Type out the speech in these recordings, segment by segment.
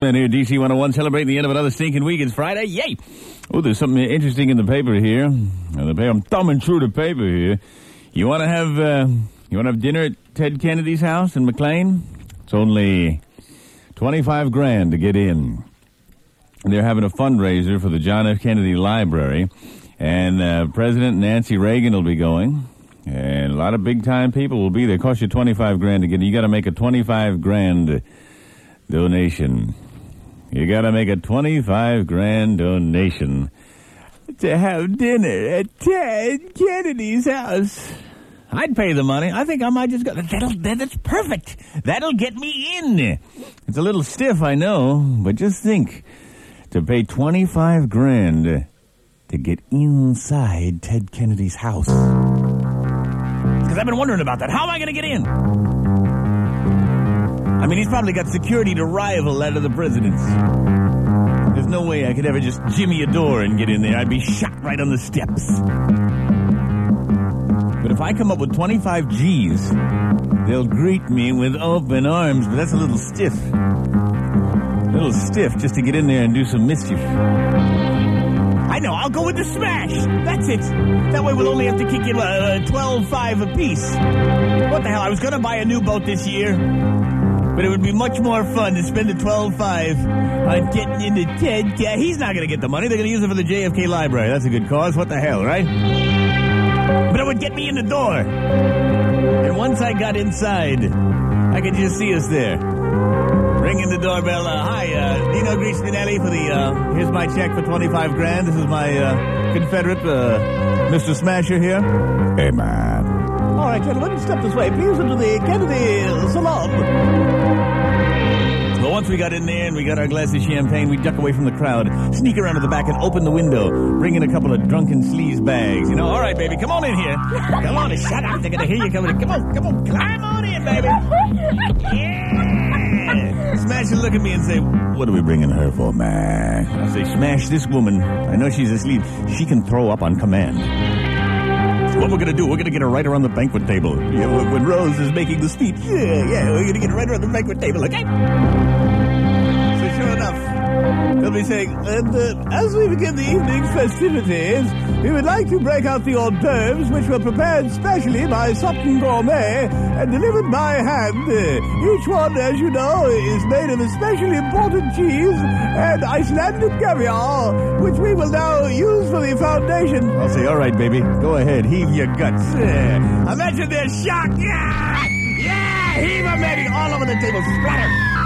And here, DC 101, celebrating the end of another stinking week. It's Friday. Yay! Oh, there's something interesting in the paper here. The paper, I'm thumbing through the paper here. You want to have, uh, you want to have dinner at Ted Kennedy's house in McLean? It's only 25 grand to get in. They're having a fundraiser for the John F. Kennedy Library, and uh, President Nancy Reagan will be going, and a lot of big time people will be there. Cost you 25 grand to get in. You got to make a 25 grand donation. You got to make a 25 grand donation to have dinner at Ted Kennedy's house. I'd pay the money. I think I might just go. That'll, that's perfect. That'll get me in. It's a little stiff, I know, but just think to pay 25 grand to get inside Ted Kennedy's house. Because I've been wondering about that. How am I going to get in? I mean, he's probably got security to rival that of the president's. There's no way I could ever just jimmy a door and get in there. I'd be shot right on the steps. But if I come up with 25 G's, they'll greet me with open arms, but that's a little stiff. A little stiff just to get in there and do some mischief. I know, I'll go with the smash. That's it. That way we'll only have to kick in uh, 12-5 apiece. What the hell, I was going to buy a new boat this year. But it would be much more fun to spend the 12-5 on getting into Ted. Yeah, he's not going to get the money. They're going to use it for the JFK Library. That's a good cause. What the hell, right? But it would get me in the door. And once I got inside, I could just see us there. Ringing the doorbell. Uh, hi, uh, Dino Greenspinelli for the, uh, here's my check for 25 grand. This is my, uh, Confederate, uh, Mr. Smasher here. Hey, man. All right, gentlemen, step this way, please, into the Kennedy Salon. Well, once we got in there and we got our glass of champagne, we duck away from the crowd, sneak around to the back and open the window, bring in a couple of drunken sleaze bags. You know, all right, baby, come on in here. Come on, shut up. They're going to hear you coming in. Come on, come on, climb on in, baby. Yeah. Smash and look at me and say, what are we bringing her for, man? I say, smash this woman. I know she's asleep. She can throw up on command. What we're gonna do, we're gonna get her right around the banquet table. Yeah, when, when Rose is making the speech. Yeah, yeah, we're gonna get her right around the banquet table, okay? So sure enough, they'll be saying, and uh, as we begin the evening's festivities, we would like to break out the hors d'oeuvres, which were prepared specially by Sutton Gourmet and delivered by hand. Uh, each one, as you know, is made of especially imported cheese and Icelandic caviar, which we will now use for the foundation. I'll say, all right, baby, go ahead, heave your guts. Uh, imagine their shock. Yeah! Yeah! Heave them, baby, all over the table, splatter.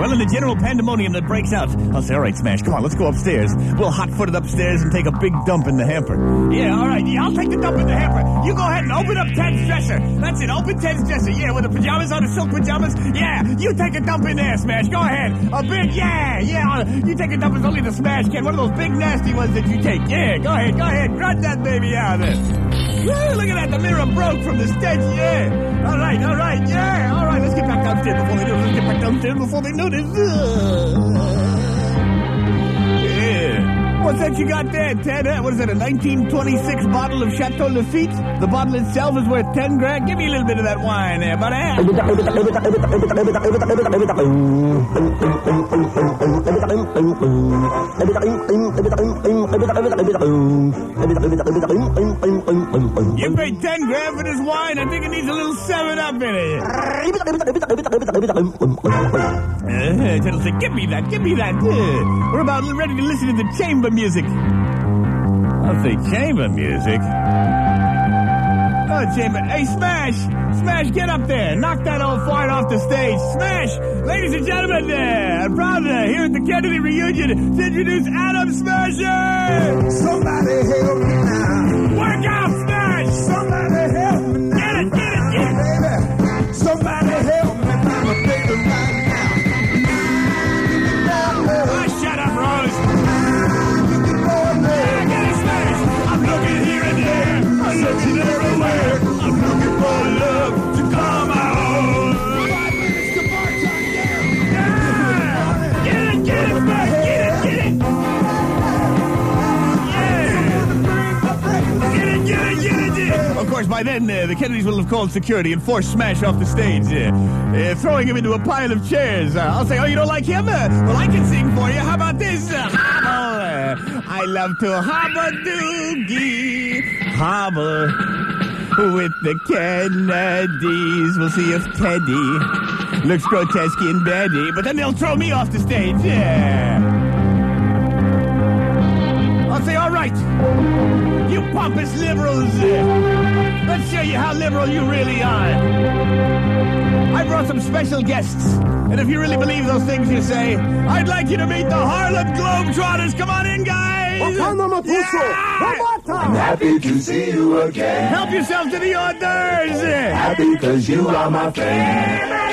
Well, in the general pandemonium that breaks out, I'll say, all right, Smash, come on, let's go upstairs. We'll hot-foot it upstairs and take a big dump in the hamper. Yeah, all right, yeah, I'll take the dump in the hamper. You go ahead and open up Ted's dresser. That's it, open Ted's dresser. Yeah, with the pajamas on, the silk pajamas. Yeah, you take a dump in there, Smash. Go ahead. A big, yeah, yeah. You take a dump, it's only the Smash can. One of those big nasty ones that you take. Yeah, go ahead, go ahead. Grunt that baby out of there. Woo, look at that, the mirror broke from the stench, yeah. All right, all right, yeah. All right, let's get back downstairs before they notice. Let's get back downstairs before they notice. What's that you got there, Ted? What is that, a 1926 bottle of Chateau Lafite? The bottle itself is worth 10 grand. Give me a little bit of that wine there, buddy. You paid 10 grand for this wine. I think it needs a little 7 up in it. Uh, Ted'll say, give me that, give me that. Uh, we're about ready to listen to the chamber music. I'll say chamber music. Oh, chamber. Hey, Smash! Smash, get up there. Knock that old fart off the stage. Smash! Ladies and gentlemen, uh, there. I'm proud to, here at the Kennedy reunion, to introduce Adam Smasher! Somebody help me now. Work out, Smash! Somebody help by then, uh, the Kennedys will have called security and forced Smash off the stage, uh, uh, throwing him into a pile of chairs. Uh, I'll say, oh, you don't like him? Uh, well, I can sing for you. How about this? Hobble. I love to hobble doogie. Hobble with the Kennedys. We'll see if Teddy looks grotesque in Betty, but then they'll throw me off the stage. Yeah. I'll say, all right, you pompous liberals, let's show you how liberal you really are. I brought some special guests, and if you really believe those things you say, I'd like you to meet the Harlem Globetrotters. Come on in, guys. I'm happy to see you again. Help yourself to the hors d'oeuvres. Happy cause you are my friend.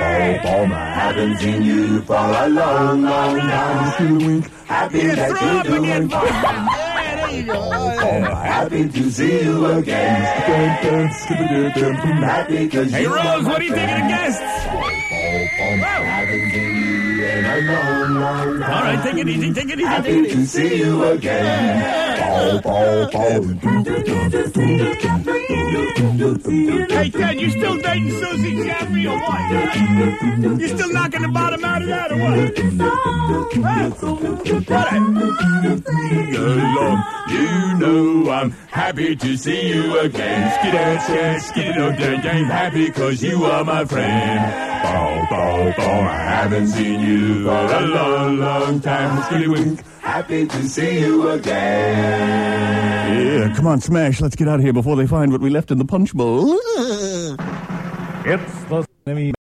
Oh, oh, oh, I haven't seen you for a long, long time. Happy Yeah, that you're doing fine. Yeah, there you go. Oh, I'm happy to see you again. Happy cause Hey, you Rose, what do you think of the guests? I haven't seen you in a long, long time. All right, take it easy, take it easy, Happy to see you again. Hey, Ted, you still dating Susie Jeffrey or what? You still knocking the bottom out of that or what? Huh? You know I'm happy to see you again. Skidoo, skidoo, dang, dang, happy cause you are my friend. Bow, bow, bow, I haven't seen you for a long, long time. Skiddy wink, happy to see you again. Yeah, come on, Smash. Let's get out of here before they find what we left in the punch bowl. It's the